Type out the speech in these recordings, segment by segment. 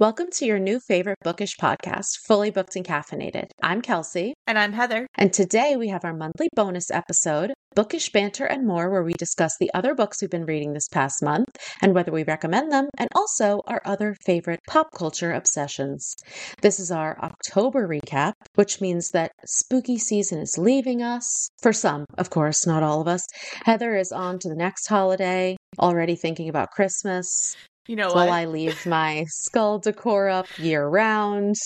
Welcome to your new favorite bookish podcast, Fully Booked and Caffeinated. I'm Kelsey. And I'm Heather. And today we have our monthly bonus episode, Bookish Banter and More, where we discuss the other books we've been reading this past month and whether we recommend them, and also our other favorite pop culture obsessions. This is our October recap, which means that spooky season is leaving us. For some, of course, not all of us. Heather is on to the next holiday, already thinking about Christmas. You know while what? I leave my skull decor up year round.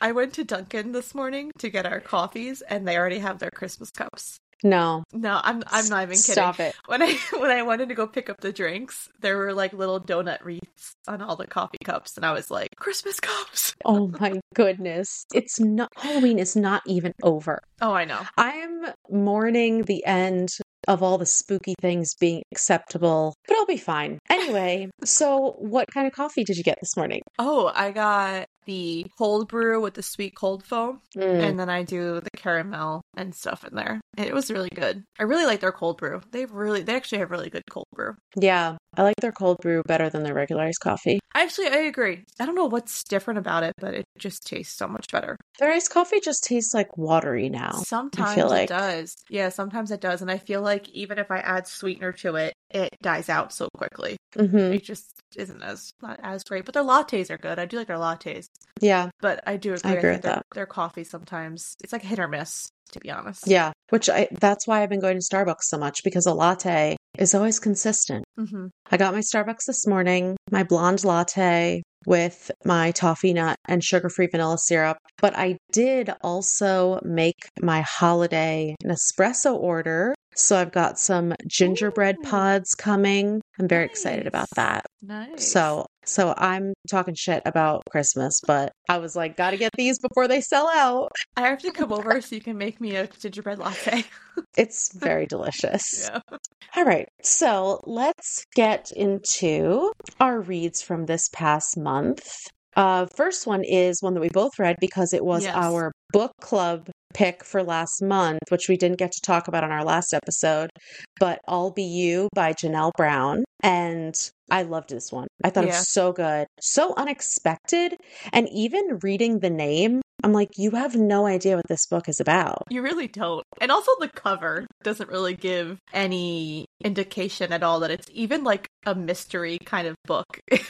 I went to Dunkin' this morning to get our coffees, and they already have their Christmas cups. No, No, I'm I'm not even kidding. Stop it. When I when I wanted to go pick up the drinks, there were like little donut wreaths on all the coffee cups, and I was like, Christmas cups. Oh my goodness. It's not Halloween is not even over. Oh, I know. I am mourning the end of all the spooky things being acceptable, but I'll be fine. Anyway, so what kind of coffee did you get this morning? Oh, I got the cold brew with the sweet cold foam, Mm. and then I do the caramel and stuff in there. It was really good. I really like their cold brew. They really, they actually have really good cold brew. Yeah, I like their cold brew better than their regular iced coffee. Actually, I agree. I don't know what's different about it, but it just tastes so much better. Their iced coffee just tastes like watery now. Sometimes it like. does. Yeah, sometimes it does. And I feel like even if I add sweetener to it, it dies out so quickly. hmm It just isn't as not as great. But their lattes are good. I do like their lattes. Yeah, But I do agree. agree think with their, that. their coffee sometimes it's like a hit or miss, to be honest. yeah. Which I that's why I've been going to Starbucks so much because a latte is always consistent. Mm-hmm. I got my Starbucks this morning, my blonde latte with my toffee nut and sugar free vanilla syrup. But I did also make my holiday Nespresso order. So I've got some gingerbread Ooh. pods coming. I'm very excited about that. Nice. So so I'm talking shit about Christmas, but I was like, gotta get these before they sell out. I have to come over so you can make me a gingerbread latte. It's very delicious. yeah. All right, so let's get into our reads from this past month. Uh, first one is one that we both read because it was Yes. our book club pick for last month, which we didn't get to talk about on our last episode. But I'll Be You by Janelle Brown. And I loved this one. I thought it was so good, so unexpected. And even reading the name, I'm like, you have no idea what this book is about. You really don't. And also the cover doesn't really give any indication at all that it's even like a mystery kind of book.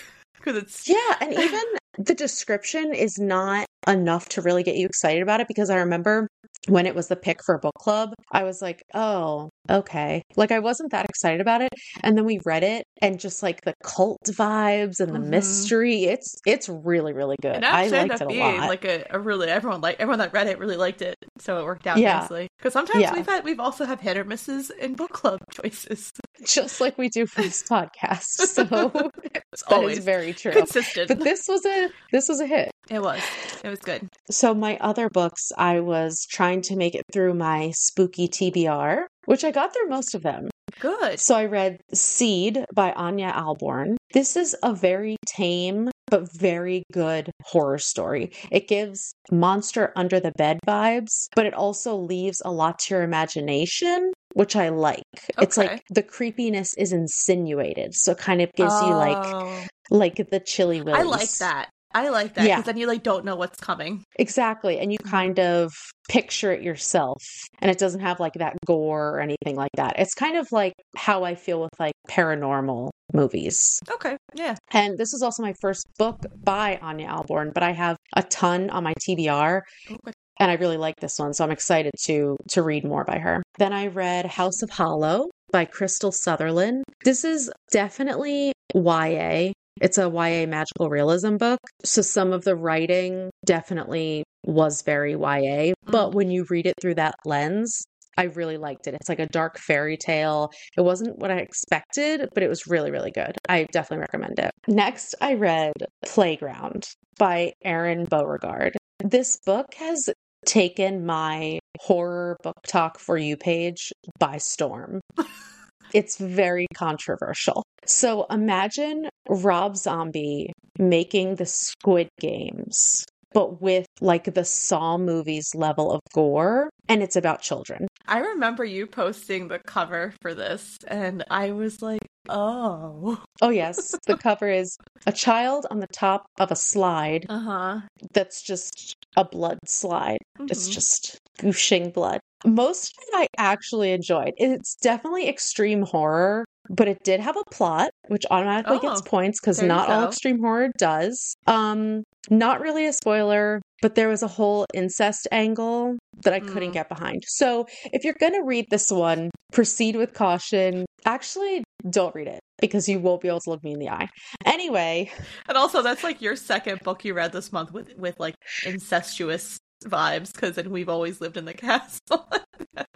Because it's Yeah, and even the description is not enough to really get you excited about it because I remember when it was the pick for a book club, I was like, oh, okay. Like I wasn't that excited about it. And then we read it and just like the cult vibes and the Mhm. mystery, it's it's really, really good. it I actually liked ended it up a being lot. like a, a really everyone like everyone that read it really liked it, so it worked out Yeah. nicely. Because sometimes Yeah. we've had we've also had hit or misses in book club choices. just like we do for this podcast. So that It's is always very true. consistent. But this was a this was a hit. it was it was good. So, my other books, I was trying to make it through my spooky TBR, which I got through most of them. Good. So, I read Seed by Ania Ahlborn. This is a very tame but very good horror story. It gives monster under the bed vibes, but it also leaves a lot to your imagination. Which I like. It's like the creepiness is insinuated, so it kind of gives you like Oh, like the chilly willies. I like that. I like that Yeah. because then you like don't know what's coming. Exactly. And you Mm-hmm. kind of picture it yourself. And it doesn't have like that gore or anything like that. It's kind of like how I feel with like paranormal movies. Okay, yeah. And this is also my first book by Ania Ahlborn, but I have a ton on my TBR Oh, good. and I really like this one, so I'm excited to to read more by her. Then I read House of Hollow by Krystal Sutherland. This is definitely YA. It's a YA magical realism book. So some of the writing definitely was very YA, but mm. when you read it through that lens, I really liked it. It's like a dark fairy tale. It wasn't what I expected, but it was really, really good. I definitely recommend it. Next, I read Playground by Aron Beauregard. This book has taken my horror book talk for you page by storm. it's very controversial. So imagine Rob Zombie making the Squid Games but with like the Saw movies level of gore, and it's about children. I remember you posting the cover for this, and I was like, oh. Oh, yes. the cover is a child on the top of a slide Uh huh. that's just a blood slide. It's Mhm. just gooshing blood. Most of it I actually enjoyed. It's definitely extreme horror, but it did have a plot, which automatically gets Oh, points because not all extreme horror does. Um, not really a spoiler, but there was a whole incest angle that I couldn't Mm. get behind. So if you're gonna read this one, proceed with caution. Actually, don't read it because you won't be able to look me in the eye. Anyway, And also, that's like your second book you read this month with with like incestuous vibes, because then we've always lived in the castle.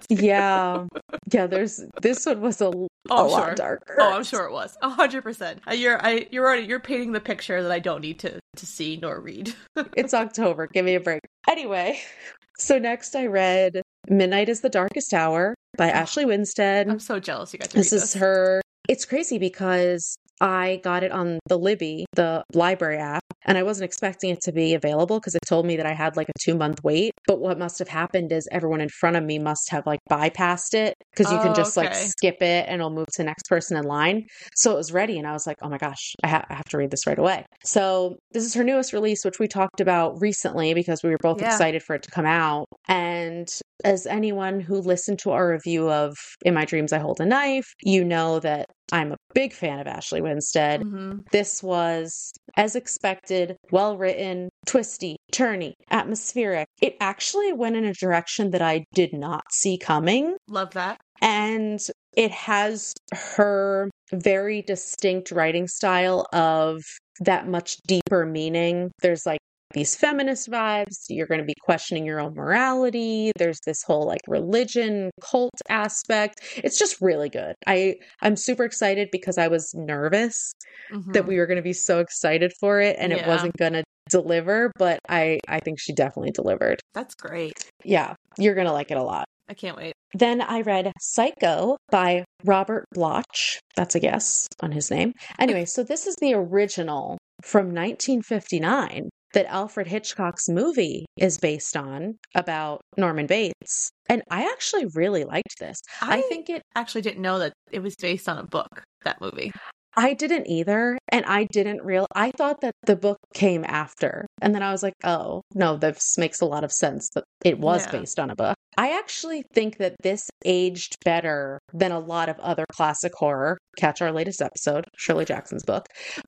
yeah, yeah. There's this one was a, oh, a Oh, lot sure. darker. Oh, I'm sure it was a hundred percent. You're I you're already you're painting the picture that I don't need to to see nor read. It's October. Give me a break. Anyway, so next I read Midnight is the Darkest Hour by oh. Ashley Winstead. I'm so jealous you guys. to This is her. It's crazy because I got it on the Libby, the library app, and I wasn't expecting it to be available because it told me that I had like a two month wait. But what must have happened is everyone in front of me must have like bypassed it because you Oh, can just like skip it and it'll move to the next person in line. So it was ready, and I was like, oh my gosh, I, ha- I have to read this right away. So this is her newest release, which we talked about recently because we were both Yeah. excited for it to come out. And as anyone who listened to our review of In My Dreams I Hold a Knife, you know that I'm a big fan of Ashley Winstead. hmm This was, as expected, well written, twisty, turny, atmospheric. It actually went in a direction that I did not see coming. Love that. And it has her very distinct writing style of that much deeper meaning. There's like these feminist vibes. You're going to be questioning your own morality. There's this whole like religion cult aspect. It's just really good. I I'm super excited because I was nervous that Mhm. we were going to be so excited for it and it wasn't going to deliver, but I I think she definitely delivered. That's great. Yeah, you're going to like it a lot. I can't wait. Then I read Psycho by Robert Bloch. That's a guess on his name. Anyway, so this is the original from 1959 that Alfred Hitchcock's movie is based on about Norman Bates. And I actually really liked this. I, I think it actually didn't know that it was based on a book. That movie. I didn't either. And I didn't real I thought that the book came after. And then I was like, oh, no, this makes a lot of sense that it was Yeah. based on a book. I actually think that this aged better than a lot of other classic horror. Catch our latest episode, Shirley Jackson's book.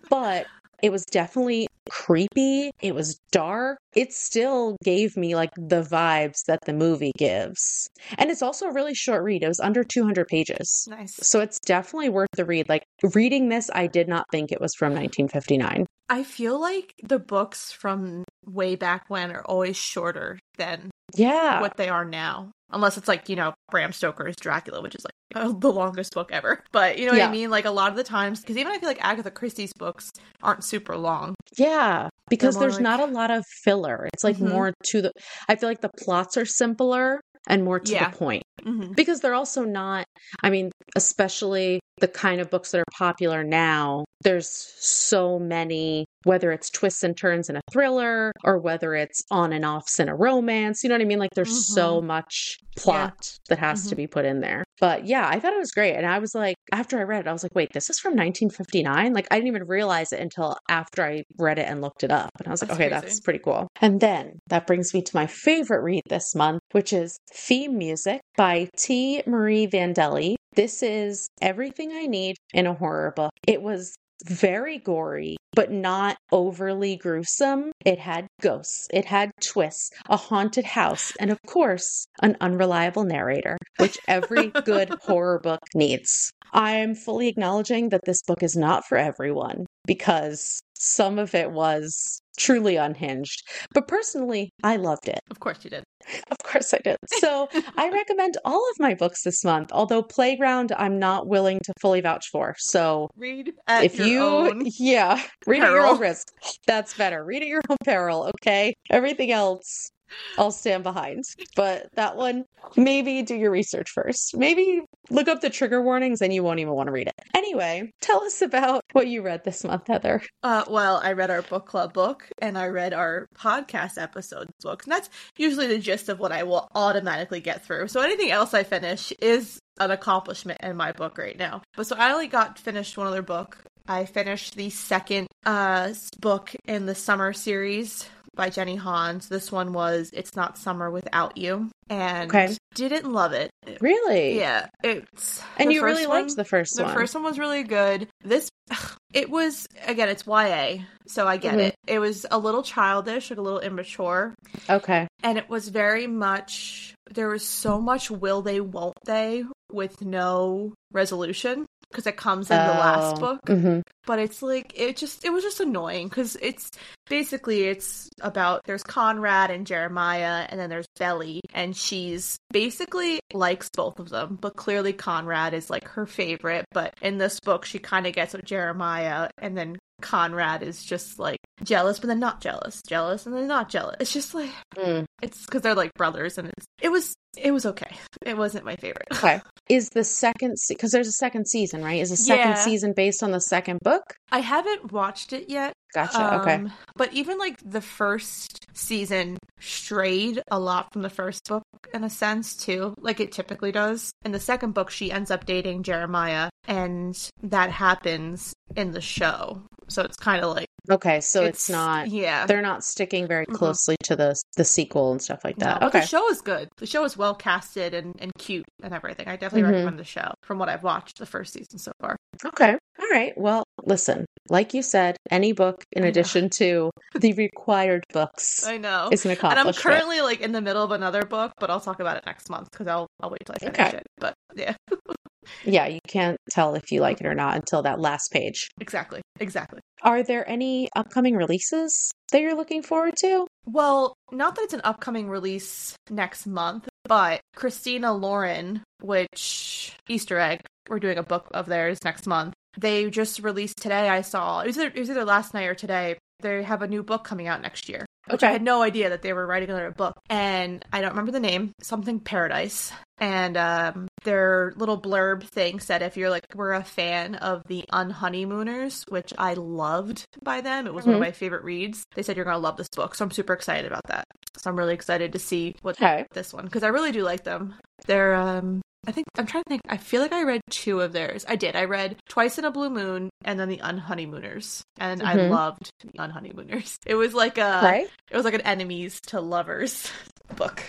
But it was definitely creepy. It was dark. It still gave me like the vibes that the movie gives. And it's also a really short read. It was under 200 pages. Nice. So it's definitely worth the read. Like reading this, I did not think it was from 1959. I feel like the books from way back when are always shorter than Yeah. what they are now. Unless it's like, you know, Bram Stoker's Dracula, which is like uh, the longest book ever. But you know what Yeah. I mean? Like a lot of the times, because even I feel like Agatha Christie's books aren't super long. Yeah. Because there's like- not a lot of filler. It's like Mhm. more to the, I feel like the plots are simpler and more to Yeah. the point. hmm Because they're also not, I mean, especially the kind of books that are popular now, there's so many, whether it's twists and turns in a thriller or whether it's on and offs in a romance. You know what I mean? Like there's so much plot that has to Mhm. be put in there. But yeah, I thought it was great. And I was like, after I read it, I was like, wait, this is from 1959? Like I didn't even realize it until after I read it and looked it up. And I was like, That's okay, crazy. that's pretty cool. And then that brings me to my favorite read this month, which is Theme Music by T. Marie Vandelli. This is everything I need in a horror book. It was very gory, but not overly gruesome. It had ghosts, it had twists, a haunted house, and of course, an unreliable narrator, which every good horror book needs. I'm fully acknowledging that this book is not for everyone because some of it was truly unhinged. But personally, I loved it. Of course you did. Of course I did. So I recommend all of my books this month, although Playground I'm not willing to fully vouch for. So Read at if your you, own. yeah, read at your own risk. That's better. Read at your own peril, okay? Everything else, I'll stand behind. But that one, maybe do your research first. Maybe look up the trigger warnings and you won't even want to read it. Anyway, tell us about what you read this month, Heather. Uh, well, I read our book club book and I read our podcast episodes book. And that's usually the gist of what I will automatically get through. So anything else I finish is an accomplishment in my book right now. But so I only got finished one other book. I finished the second uh, book in the summer series by Jenny Hans. This one was It's Not Summer Without You. And Okay. didn't love it. Really? Yeah. It's And you really first liked the first the one. first one was really good. This, it was again, it's YA, so I get Mhm. it. It was a little childish, like a little immature, Okay. and it was very much. There was so much will they, won't they, with no resolution because it comes in the last book. hmm But it's like it just it was just annoying because it's basically it's about there's Conrad and Jeremiah and then there's Belly and she's basically likes both of them but clearly Conrad is like her favorite but in this book she kind of gets with Jeremiah and then Conrad is just like jealous but then not jealous jealous and then not jealous it's just like Mm. it's because they're like brothers and it's it was it was okay it wasn't my favorite Okay. Is the second because there's a second season, right? Is the second Yeah. season based on the second book? I haven't watched it yet Gotcha. okay. Um, But even like the first season strayed a lot from the first book in a sense too, like it typically does. In the second book, she ends up dating Jeremiah, and that happens in the show. So it's kind of like Okay. So it's, not. Yeah. They're not sticking very Mhm. closely to the the sequel and stuff like that. but okay. the show is good. The show is well casted and, and cute and everything. I definitely Mhm. recommend the show from what I've watched the first season so far. Okay. All right. Well, listen, like you said, any book in addition to the required books I know. is an accomplishment. And. I'm currently like in the middle of another book, but I'll talk about it next month because I'll I'll wait till I finish Okay. it. But yeah, Yeah, you can't tell if you like it or not until that last page. exactly, exactly. Are there any upcoming releases that you're looking forward to? Well, not that it's an upcoming release next month, but Christina Lauren, which Easter egg, we're doing a book of theirs next month. They just released today. I saw it was either, it was either last night or today. They have a new book coming out next year. Which I had no idea that they were writing another book, and I don't remember the name. Something Paradise, and um, their little blurb thing said if you're like we're a fan of the Unhoneymooners, which I loved by them. It was one of Mhm. my favorite reads. They said you're gonna love this book, so I'm super excited about that. So I'm really excited to see what Okay. this one because I really do like them. They're um I think I'm trying to think. I feel like I read two of theirs. I did. I read Twice in a Blue Moon and then the Unhoneymooners, and I Mhm. loved the Unhoneymooners. It was like a right? it was like an enemies to lovers book,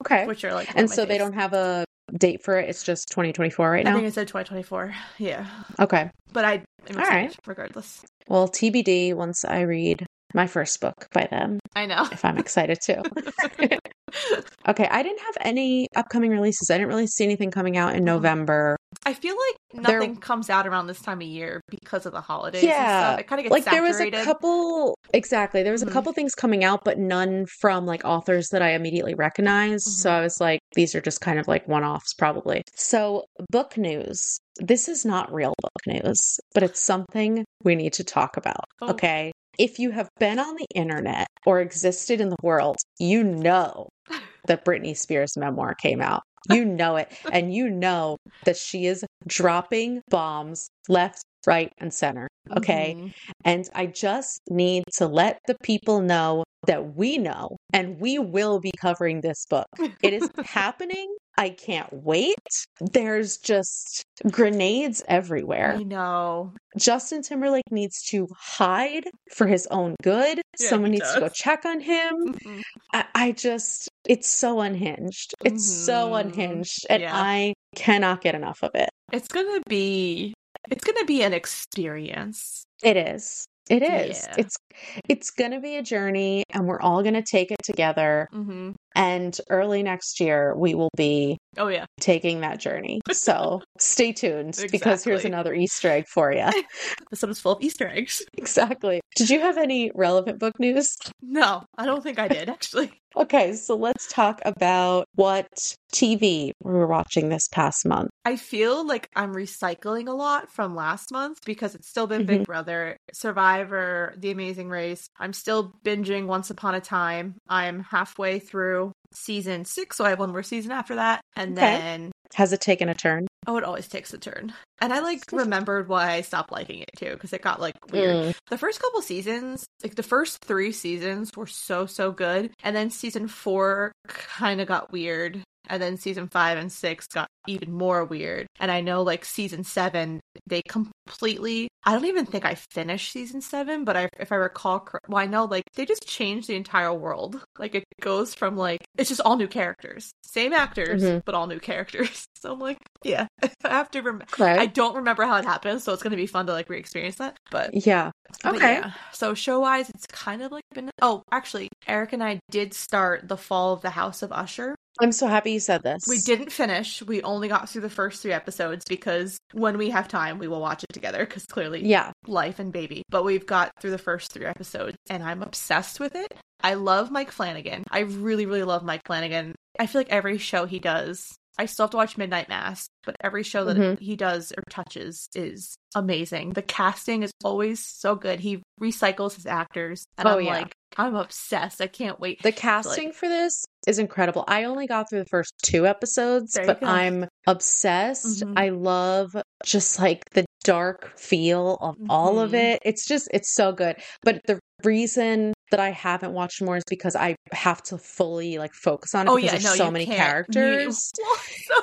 Okay. which are like And so they don't have a date for it. It's just 2024 right now. I think it said 2024. Yeah, Okay. but I am All excited right. regardless. Well, TBD once I read my first book by them, I know. if I'm excited too. okay, I didn't have any upcoming releases. I didn't really see anything coming out in Mhm. November. I feel like There- nothing comes out around this time of year because of the holidays. and Yeah, stuff. it kind of gets like there was a couple exactly there was a Mhm. couple things coming out but none from like authors that i immediately recognized so Mhm. i was like these are just kind of like one-offs probably so book news this is not real book news but it's something we need to talk about Oh. okay if you have been on the internet or existed in the world you know that britney spears memoir came out you know it and you know that she is dropping bombs left right and center okay Mhm. and I just need to let the people know that we know and we will be covering this book. It is happening. I can't wait. There's just grenades everywhere. I know. Justin Timberlake needs to hide for his own good. Yeah, Someone needs to go check on him. Mhm. I, I just, it's so unhinged. It's so Mhm. unhinged. And Yeah. I cannot get enough of it. It's gonna be it's gonna be an experience. It is. It is. Yeah. It's it's going to be a journey and we're all going to take it together hmm and early next year we will be Oh yeah. taking that journey. So stay tuned because here's another Easter egg for you. This one is full of Easter eggs. exactly. Did you have any relevant book news? No, I don't think I did actually. Okay, so let's talk about what TV we were watching this past month. I feel like I'm recycling a lot from last month because it's still been Big mm-hmm. Brother, Survivor, The Amazing Race. I'm still binging Once Upon a Time. I'm halfway through season six, so I have one more season after that. And Okay. then Has it taken a turn? oh, it always takes a turn. And I like remembered why I stopped liking it too because it got like weird. Mm. The first couple seasons, like the first three seasons were so, so good. And then season four kind of got weird. And then season five and six got even more weird. And I know like season seven, they completely, I don't even think I finished season seven, but I, if I recall, well, I know like they just changed the entire world. Like it goes from like, it's just all new characters, same actors, Mhm. but all new characters. So I'm like, yeah, I have to remember. Okay. I don't remember how it happened, so it's gonna be fun to like re-experience that. But yeah. but Okay. yeah. So show wise, it's kind of like been. Oh, actually, Eric and I did start the Fall of the House of Usher. I'm so happy you said this. We didn't finish. We only got through the first three episodes because when we have time, we will watch it together. Because clearly, Yeah. life and baby. But we've got through the first three episodes, and I'm obsessed with it. I love Mike Flanagan. I really, really love Mike Flanagan. I feel like every show he does. I still have to watch Midnight Mass, but every show that Mhm. he does or touches is amazing. The casting is always so good. He recycles his actors, and Oh, I'm yeah. like, I'm obsessed. I can't wait. The casting for this is incredible. I only got through the first two episodes, but go. I'm obsessed. Mhm. I love just like the dark feel of all of Mhm. it. It's just, it's so good. But the reason that I haven't watched more is because I have to fully like focus on it Oh because yeah, there's no, so you many can't. Characters. so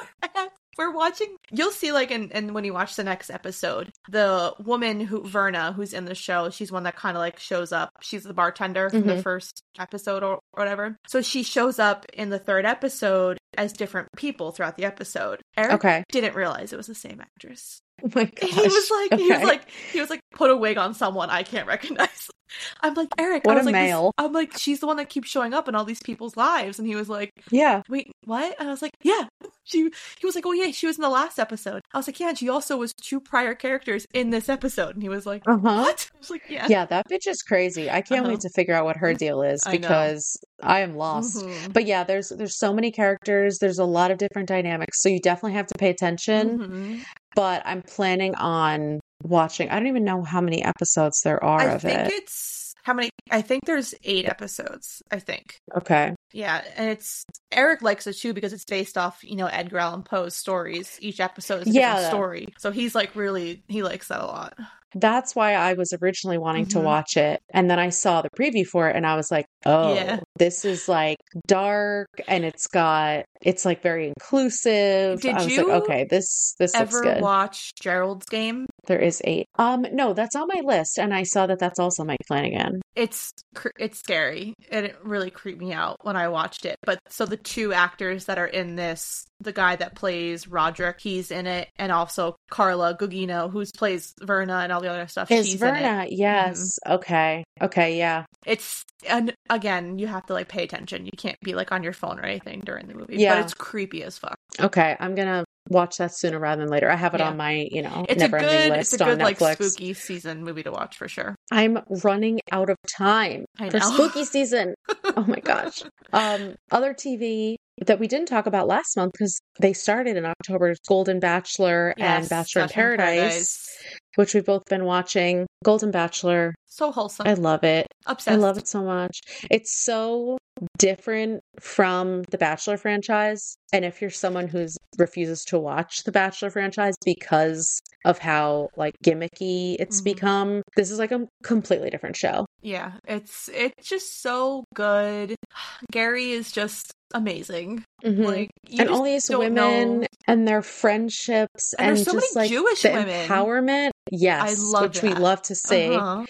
we're watching. You'll see, like, and and when you watch the next episode, the woman who Verna, who's in the show, she's one that kind of like shows up. She's the bartender from the Mhm. first episode or whatever. So she shows up in the third episode as different people throughout the episode. Eric Okay. didn't realize it was the same actress. Oh my. He was like, he was like, he was like, put a wig on someone I can't recognize. I'm like, Eric, What I was a like, this- male. I'm like, she's the one that keeps showing up in all these people's lives. And he was like, yeah. wait, what? And I was like, yeah. She he was like, oh yeah, she was in the last episode. I was like, yeah, and she also was two prior characters in this episode. And he was like, Uh huh. what? I was like, yeah. Yeah, that bitch is crazy. I can't Uh-huh. wait to figure out what her deal is because I am lost. Mhm. But yeah, there's there's so many characters. There's a lot of different dynamics, so you definitely have to pay attention. Mhm. But I'm planning on watching. I don't even know how many episodes there are I of think it's how many? I think there's eight episodes. I think. Okay. Yeah, and it's Eric likes it too because it's based off, you know, Edgar Allan Poe's stories. Each episode is a Yeah. different story. So he's like really he likes that a lot. That's why I was originally wanting to Mhm. watch it. And then I saw the preview for it and I was like, oh, Yeah. this is like dark and it's got, it's like very inclusive. Did I was you like, okay, this, this looks Ever good. watch Gerald's Game? there is eight. Um, no, that's on my list. And I saw that that's also Mike Flanagan. It's it's scary and it really creeped me out when I watched it. But so the two actors that are in this, the guy that plays Roderick, he's in it, and also Carla Gugino, who plays Verna and all the other stuff. Is she's in it. Mm-hmm. Verna? Yes. Okay. Okay. Yeah. It's and again, you have to like pay attention. You can't be like on your phone or anything during the movie. Yeah. But it's creepy as fuck. Okay. I'm gonna watch that sooner rather than later. I have it Yeah. on my, you know, It's a never ending good list it's a good like spooky season movie to watch for sure. I'm running out of time for spooky season. oh my gosh. Um, other TV that we didn't talk about last month because they started in October, Golden Bachelor and Bachelor in Bachelor Paradise, which we've both been watching. Golden Bachelor, So wholesome. I love it. Obsessed. I love it so much. It's so different from the Bachelor franchise. And if you're someone who's refuses to watch the Bachelor franchise because of how like gimmicky it's Mhm. become, this is like a completely different show. Yeah, it's it's just so good. Gary is just amazing. Mhm. Like and all these women know- and their friendships And and, so just like Jewish the women. empowerment. Yes, love which we love to see. Uh-huh.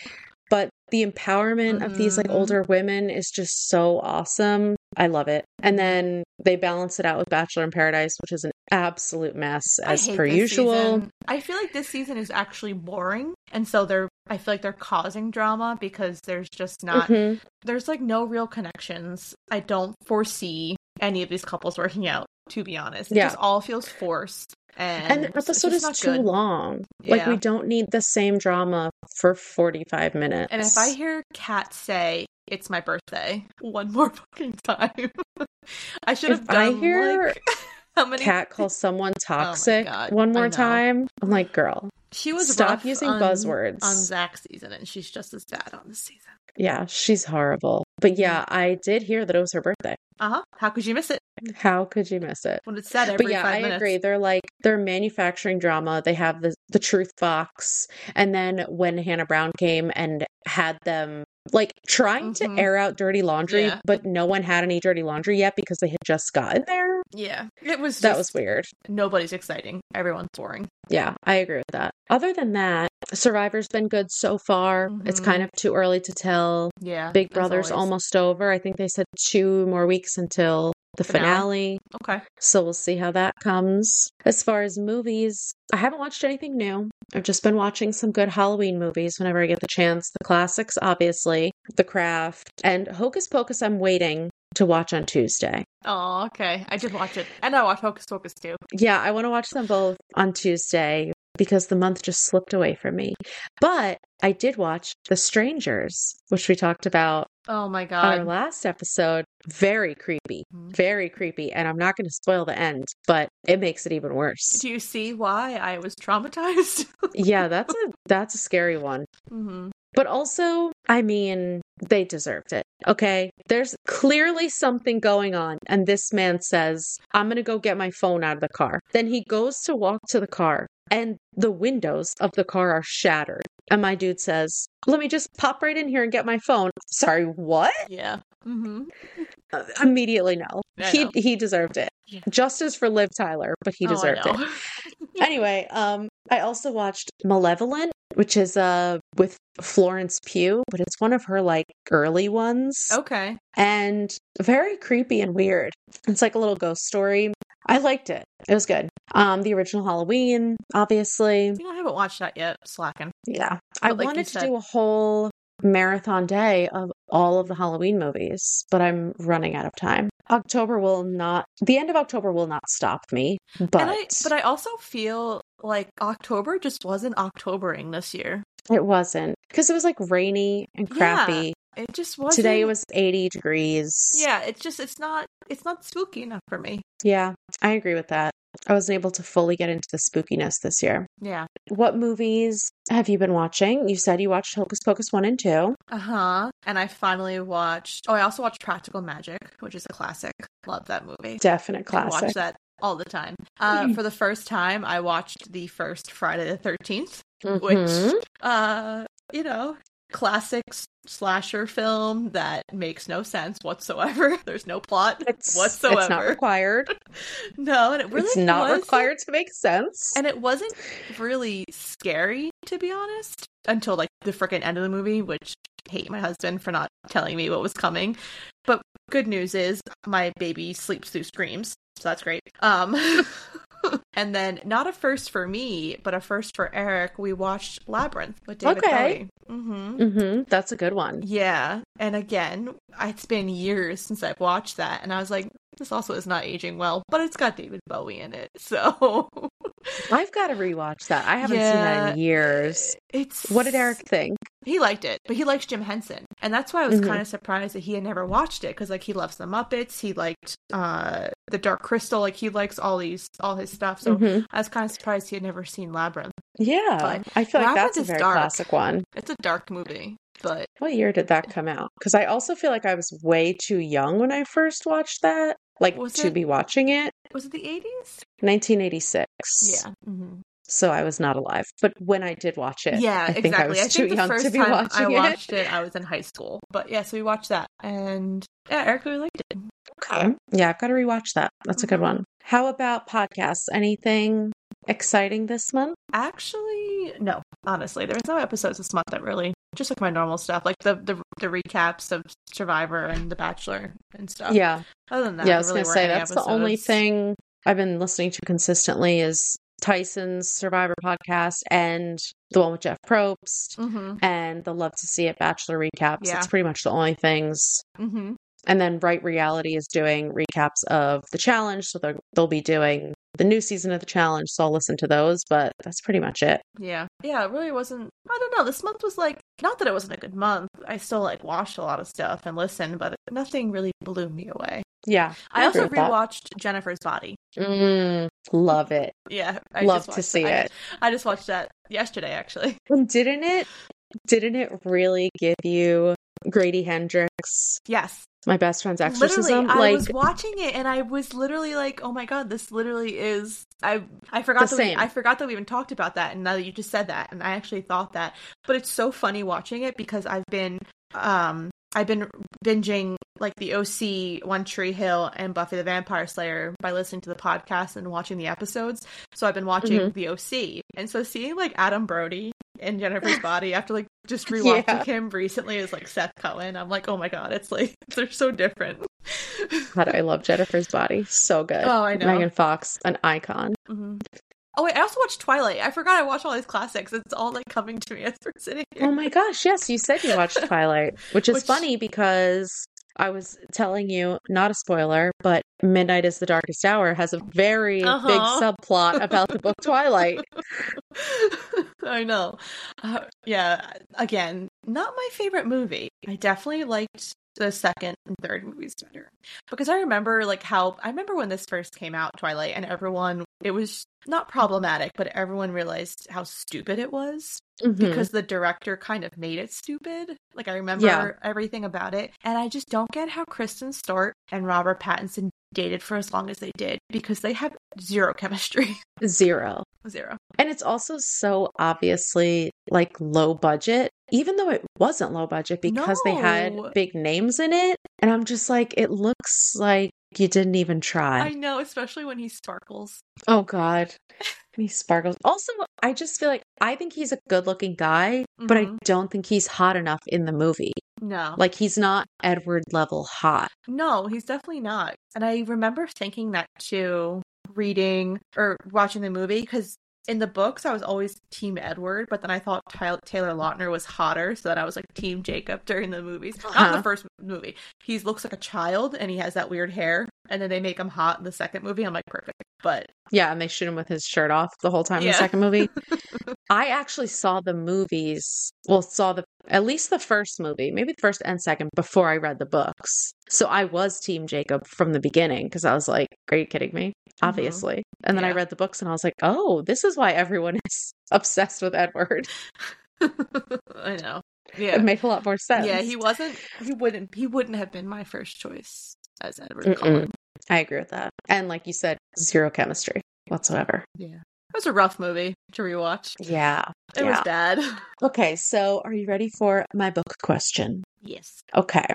But the empowerment of these like Mhm. older women is just so awesome. I love it. And then they balance it out with Bachelor in Paradise, which is an absolute mess as per usual. season. I feel like this season is actually boring, and so they're. I feel like they're causing drama because there's just not. Mhm. There's like no real connections. I don't foresee any of these couples working out. to be honest. It Yeah. just all feels forced. And, And the episode is too good. long. Like we don't need the same drama for 45 minutes. And if I hear Kat say it's my birthday one more fucking time, I should have If I hear like how many Kat calls someone toxic God, one more time, I'm like, girl, She was Stop using on- buzzwords. on Zach's season, and she's just as bad on this season. yeah, she's horrible. But yeah, I did hear that it was her birthday. Uh huh. How could you miss it How could you miss it? when it's said every But yeah, I minutes? agree. They're like they're manufacturing drama. They have the the truth box, and then when Hannah Brown came and had them like trying Mhm. to air out dirty laundry, Yeah. but no one had any dirty laundry yet because they had just gotten there. Yeah, it was. That was weird. Nobody's exciting. Everyone's boring. Yeah, I agree with that. Other than that, Survivor's been good so far. It's Mhm. kind of too early to tell. Yeah. Big Brother's almost over. I think they said two more weeks until the Finale. finale. Okay. So we'll see how that comes. As far as movies, I haven't watched anything new. I've just been watching some good Halloween movies whenever I get the chance. The classics, obviously, The Craft, and Hocus Pocus, I'm waiting to watch on Tuesday. Oh, okay. I did watch it, and I watched Hocus Pocus too. Yeah, I want to watch them both on Tuesday because the month just slipped away from me. But I did watch The Strangers, which we talked about Oh my god. our last episode. Very creepy. Mhm. Very creepy. And I'm not going to spoil the end, but it makes it even worse. Do you see why I was traumatized? Yeah, that's a that's a scary one. hmm But also, I mean, they deserved it. Okay? There's clearly something going on and this man says, "I'm going to go get my phone out of the car." Then he goes to walk to the car and the windows of the car are shattered. And my dude says, "Let me just pop right in here and get my phone." Sorry, what? Yeah. Mm-hmm. Uh, immediately no. I He know. he deserved it. Yeah. Justice for Liv Tyler, but he Oh, deserved it. anyway, um, I also watched Malevolent, which is uh with Florence Pugh, but it's one of her like early ones, okay. and very creepy and weird. It's like a little ghost story. I liked it. It was good. Um, the original Halloween, obviously. You know, I haven't watched that yet. Slacking. Yeah, I like wanted to said- do a whole marathon day of all of the Halloween movies, but I'm running out of time. October will not. The end of October will not stop me, but I, but I also feel like October just wasn't Octobering this year. It wasn't because it was like rainy and Yeah, crappy. It just wasn't. Today it was 80 degrees. Yeah, it's just it's not it's not spooky enough for me. Yeah, I agree with that. I wasn't able to fully get into the spookiness this year. Yeah. What movies have you been watching? You said you watched Hocus Pocus 1 and 2. Uh huh. And I finally watched. Oh, I also watched Practical Magic, which is a classic. Love that movie. Definite classic. I watch that all the time. Uh, for the first time, I watched the first Friday the Thirteenth, Mhm. which, uh, you know, classic slasher film that makes no sense whatsoever. There's no plot It's, whatsoever. it's not required. no, and it really it's not required to make sense. And it wasn't really scary, to be honest, until like the freaking end of the movie, which I hate my husband for not telling me what was coming. But good news is my baby sleeps through screams, so that's great. Um and then not a first for me, but a first for Eric, we watched Labyrinth with David Okay. Bowie. Mm-hmm. hmm That's a good one. Yeah. And again, it's been years since I've watched that, and I was like, this also is not aging well, but it's got David Bowie in it. So I've got to rewatch that. I haven't seen that in years. It's What did Eric think? He liked it, but he likes Jim Henson, and that's why I was Mhm. kind of surprised that he had never watched it because like he loves the Muppets, he liked uh the Dark Crystal, like he likes all these all his stuff. So Mhm. I was kind of surprised he had never seen Labyrinth. Yeah, But I feel like Labyrinth that's a very dark. classic one. It's a dark movie, but What year did that come out? Because I also feel like I was way too young when I first watched that, like Was to it- be watching it. was it the eighties? 1986. Yeah. hmm So I was not alive. But when I did watch it, Yeah, I think exactly. I was I too think the young first to be time watching I watched it, I was in high school. But yeah, so we watched that, and yeah, Eric really liked it. Okay. Yeah, I've got to rewatch that. That's a good Mhm. one. How about podcasts? Anything exciting this month? Actually, no. Honestly, there was no episodes this month that really just like my normal stuff, like the the, the recaps of Survivor and The Bachelor and stuff. Yeah. Other than that, yeah, I was really going to say that's the only thing I've been listening to consistently is Tyson's Survivor podcast and the one with Jeff Probst Mhm. and the Love to See It Bachelor recaps. Yeah. It's pretty much the only things Mhm. And then Right Reality is doing recaps of the challenge. So they'll be doing the new season of the challenge. So I'll listen to those, but that's pretty much it. Yeah. Yeah, it really wasn't I don't know. This month was like not that it wasn't a good month. I still like watched a lot of stuff and listened, but nothing really blew me away. Yeah. I, also agree with that. rewatched Jennifer's Body. Mm, love it. Yeah, I love to see that. it. I, I just watched that yesterday, actually. And didn't it didn't it really give you Grady Hendrix, Yes, my best friend's literally, exorcism? I was watching it and I was literally like, "Oh my god, this literally is." I I forgot The that we. I forgot that we even talked about that, and now that you just said that, and I actually thought that. But it's so funny watching it because I've been um I've been binging like the OC, One Tree Hill, and Buffy the Vampire Slayer by listening to the podcast and watching the episodes. So I've been watching Mhm. the OC, and so seeing like Adam Brody in Jennifer's Body after like just rewatching Yeah. him recently is like Seth Cohen. I'm like, oh my god, it's like they're so different. God, I love Jennifer's body. So good. Oh, I know. Megan Fox, an icon. Mhm. Oh wait, I also watched Twilight. I forgot I watched all these classics. It's all like coming to me as we're sitting here. Oh my gosh, yes, you said you watched Twilight, which is Which- funny because I was telling you, not a spoiler, but Midnight is the Darkest Hour has a very Uh-huh. big subplot about the book Twilight. I know. Uh, yeah, again, not my favorite movie. I definitely liked the second and third movies better because I remember like how I remember when this first came out, Twilight, and everyone it was not problematic, but everyone realized how stupid it was Mhm. because the director kind of made it stupid. Like I remember Yeah. everything about it, and I just don't get how Kristen Stewart and Robert Pattinson dated for as long as they did because they have zero chemistry. Zero. Zero. And it's also so obviously like low budget, even though it wasn't low budget because they had big names in it. And I'm just like, it looks like you didn't even try. I know, especially when he sparkles. Oh God. He sparkles. Also, I just feel like I think he's a good looking guy, but I Mhm. don't think he's hot enough in the movie. No, Like he's not Edward level hot. no, he's definitely not. And I remember thinking that too, reading or watching the movie because. In the books, I was always Team Edward, but then I thought Ty- Taylor Lautner was hotter, so that I was like Team Jacob during the movies. Not Uh-huh. the first movie. He looks like a child, and he has that weird hair, and then they make him hot in the second movie. I'm like, perfect. But Yeah, and they shoot him with his shirt off the whole time in the second movie. I actually saw the movies, well, saw the at least the first movie, maybe the first and second before I read the books. So I was Team Jacob from the beginning because I was like, "Are you kidding me?" Obviously. And then I Mm-hmm. Read the books and I was like, "Oh, this is why everyone is obsessed with Edward." I know. Yeah. It made a lot more sense. Yeah, he wasn't. He wouldn't. He wouldn't have been my first choice as Edward. I agree with that. And like you said, zero chemistry whatsoever. Yeah, was a rough movie to rewatch. Yeah. It yeah. was bad. Okay, so are you ready for my book question? Yes. Okay.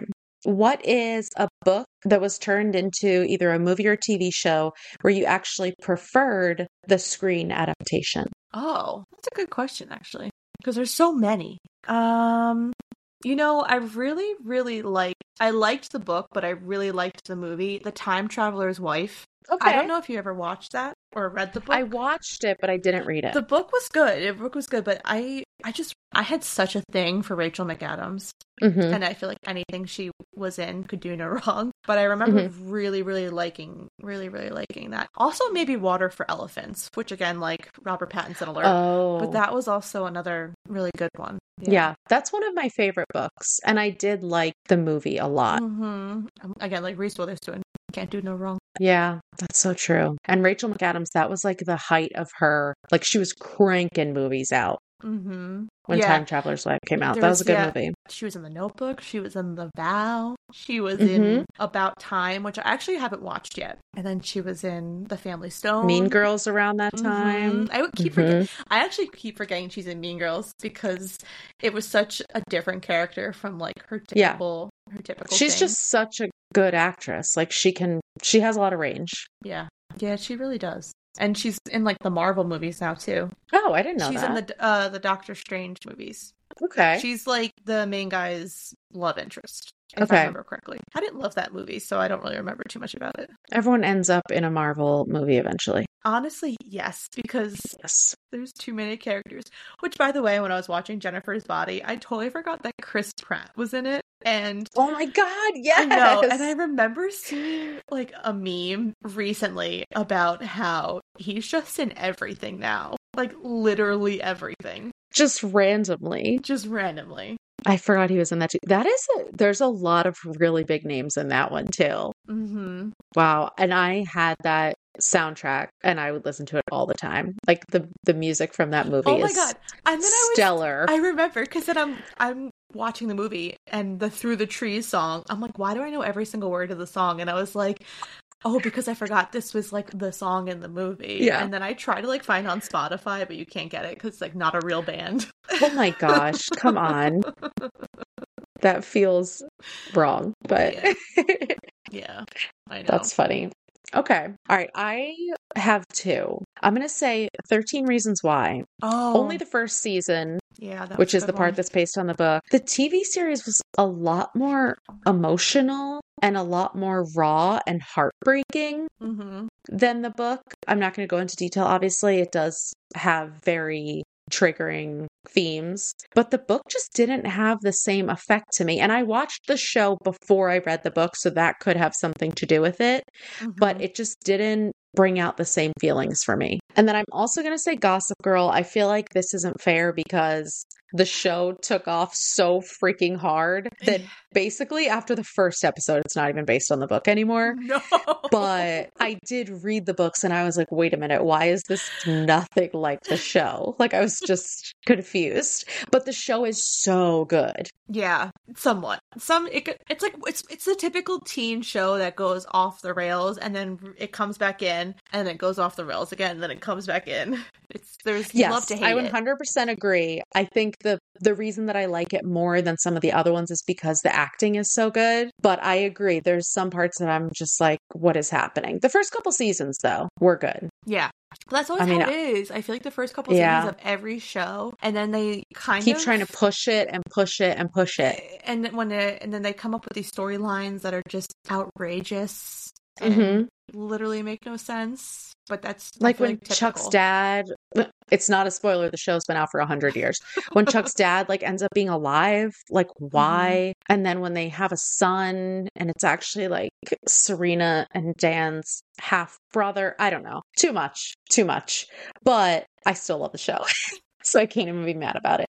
What is a book that was turned into either a movie or TV show where you actually preferred the screen adaptation? Oh, that's a good question actually, because there's so many. Um, you know, I really, really liked. I liked the book, but I really liked the movie, The Time Traveler's Wife. Okay. I don't know if you ever watched that or read the book. I watched it, but I didn't read it. the book was good. The book was good, but I, I just, I had such a thing for Rachel McAdams. Mhm. and I feel like anything she was in could do no wrong. But I remember Mm-hmm. really, really liking, really, really liking that. Also, maybe Water for Elephants, which again, like Robert Pattinson alert. Oh. But that was also another really good one. yeah. that's one of my favorite books. And I did like the movie a lot. hmm Again, like Reese Witherspoon, can't do no wrong. Yeah, that's so true. And Rachel McAdams, that was like the height of her. Like she was cranking movies out hmm when Yeah. Time Traveler's Life came out. There that was a good yeah. movie. She was in The Notebook. She was in The Vow. She was Mm-hmm. in About Time, which I actually haven't watched yet. And then she was in The Family Stone. Mean Girls around that time. Mhm. I would keep forgetting. I actually keep forgetting she's in Mean Girls because it was such a different character from like her Yeah. typical her typical. She's thing. just such a good actress. Like she can, she has a lot of range. yeah, yeah, she really does. And she's in like the Marvel movies now too. Oh, I didn't know she's that. in the uh the Doctor Strange movies. okay. She's like the main guy's love interest. If Okay. I remember correctly. I didn't love that movie, so I don't really remember too much about it. Everyone ends up in a Marvel movie eventually. Honestly, yes, because Yes. there's too many characters. Which, by the way, when I was watching Jennifer's Body, I totally forgot that Chris Pratt was in it. And Oh my god, yes. I know, and I remember seeing like a meme recently about how he's just in everything now. Like literally everything. just randomly. Just randomly. I forgot he was in that too. That is a, there's a lot of really big names in that one too. Mm-hmm. Wow. And I had that soundtrack and I would listen to it all the time. Like the the music from that movie Oh my is god. And then I was stellar. I remember because then I'm I'm watching the movie and the Through the Trees song. I'm like, why do I know every single word of the song? And I was like, oh, because I forgot this was like the song in the movie. Yeah. And then I try to like find on Spotify, but you can't get it because it's like not a real band. oh my gosh, come on. That feels wrong, but Yeah. yeah, I know. that's funny. Okay. All right. I have two. I'm going to say 13 Reasons Why. oh, Only the first season, yeah, which is the part one. that's based on the book. The TV series was a lot more emotional and a lot more raw and heartbreaking Mhm. than the book. I'm not going to go into detail. Obviously, it does have very triggering themes, but the book just didn't have the same effect to me. And I watched the show before I read the book, so that could have something to do with it, but Mhm. it just didn't bring out the same feelings for me. And then I'm also going to say Gossip Girl. I feel like this isn't fair because the show took off so freaking hard that basically after the first episode, it's not even based on the book anymore no, but I did read the books and I was like, wait a minute, why is this nothing like the show? Like, I was just confused. But the show is so good. Yeah, somewhat. Some it it's like it's it's the typical teen show that goes off the rails and then it comes back in and then it goes off the rails again and then it comes back in. It's there's Yes, love to hate I 100% agree. I think the the reason that I like it more than some of the other ones is because the acting is so good. But I agree, there's some parts that I'm just like, what is happening? The first couple seasons, though, were good. Yeah. That's always I mean, how it is. I feel like the first couple Yeah. seasons of every show and then they kind Keep of keep trying to push it and push it and push it. and when it, and then they come up with these storylines that are just outrageous Mhm. literally make no sense. But that's like when Chuck's dad it's not a spoiler the show's been out for a hundred years when Chuck's dad like ends up being alive like Mm-hmm. why and then when they have a son and it's actually like Serena and Dan's half brother I don't know too much too much but I still love the show so I can't even be mad about it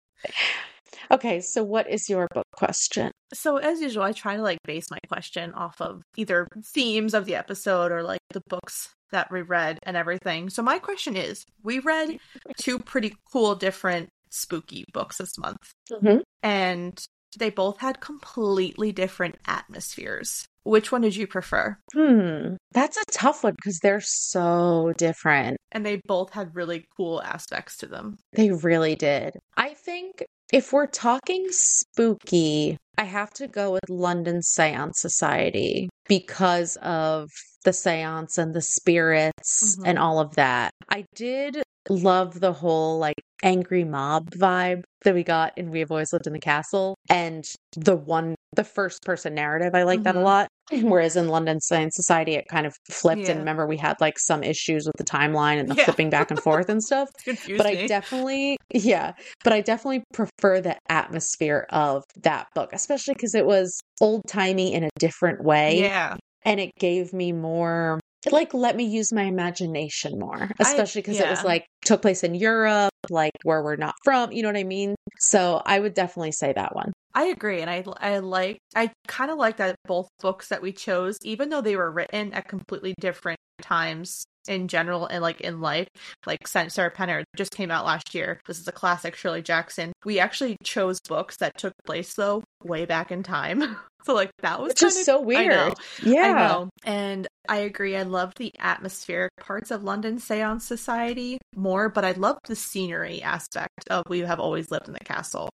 okay so what is your book question So as usual, I try to like base my question off of either themes of the episode or like the books that we read and everything. So my question is, we read two pretty cool different spooky books this month Mhm. and they both had completely different atmospheres. Which one did you prefer? hmm that's a tough one because they're so different And they both had really cool aspects to them. They really did. I think if we're talking spooky, I have to go with London Seance Society because of the seance and the spirits Mhm. and all of that. I did love the whole like angry mob vibe that we got in We Have Always Lived in the Castle and the one the first person narrative. I like that a Mhm. lot. Whereas in London Seance Society it kind of flipped Yeah. and remember we had like some issues with the timeline and the Yeah. flipping back and forth and stuff but I me. definitely, yeah, but I definitely prefer the atmosphere of that book, especially because it was old timey in a different way. yeah. And it gave me more, it like let me use my imagination more, especially because it was like took place in Europe, like where we're not from, you know what I mean? So I would definitely say that one. I agree, and I I like I kind of like that both books that we chose, even though they were written at completely different times in general and like in life. Like Sa- Sarah Penner just came out last year. This is a classic, Shirley Jackson. We actually chose books that took place though way back in time, so like that was kinda- so I weird. know. Yeah. I know. And I agree. I love the atmospheric parts of London Seance Society more, but I love the scenery aspect of We Have Always Lived in the Castle.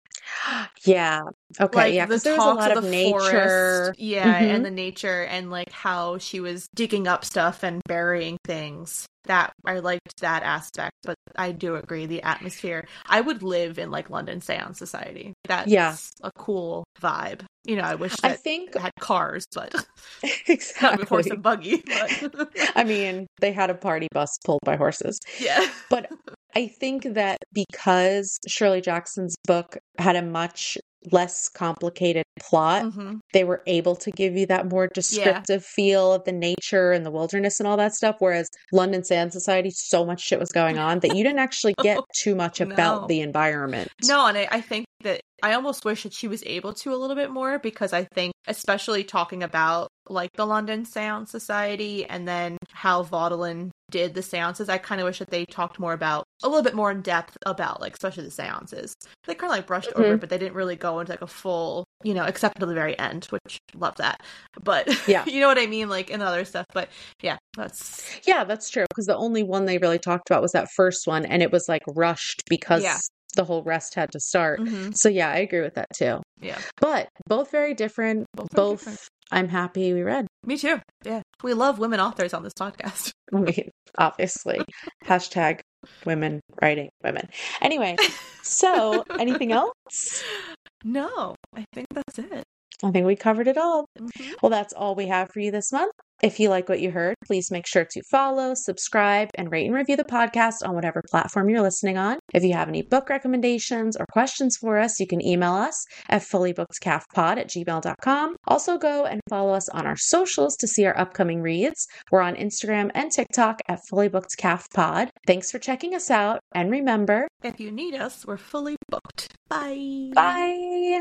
Yeah. Okay. like yeah. the there's a lot of of the nature. forest, yeah, Mhm. and the nature, and like how she was digging up stuff and burying things. That I liked that aspect, but I do agree the atmosphere. I would live in like London Seance Society. That's Yeah. a cool vibe. You know, I wish I think had cars, but not exactly. with horse and buggy. But I mean, they had a party bus pulled by horses. yeah, But I think that because Shirley Jackson's book had a much less complicated plot, Mhm. they were able to give you that more descriptive feel of the nature and the wilderness and all that stuff. Whereas London Seance Society, so much shit was going on that you didn't actually get too much about No. the environment. No, and I, I think that I almost wish that she was able to a little bit more because I think, especially talking about like the London Seance Society and then how Vaudeline did the seances, I kind of wish that they talked more about a little bit more in depth about like especially the seances. They kind of like brushed over, but they didn't really go into like a full, you know, except to the very end, which love that. But Yeah. you know what I mean, like in other stuff. But yeah, that's Yeah, that's true. Because the only one they really talked about was that first one, and it was like rushed because Yeah. the whole rest had to start. mhm, So yeah, I agree with that too. yeah, But both very different. Both Both, different. I'm happy we read. me too. Yeah, we love women authors on this podcast. Mean, obviously. Hashtag women writing women. Anyway, so anything else? No, I think that's it. I think we covered it all. Mhm. Well, that's all we have for you this month. If you like what you heard, please make sure to follow, subscribe, and rate and review the podcast on whatever platform you're listening on. If you have any book recommendations or questions for us, you can email us at fullybookedcaffpod at gmail.com. Also, go and follow us on our socials to see our upcoming reads. We're on Instagram and TikTok at fullybookedcaffpod. Thanks for checking us out, and remember, If you need us, we're fully booked. Bye. bye!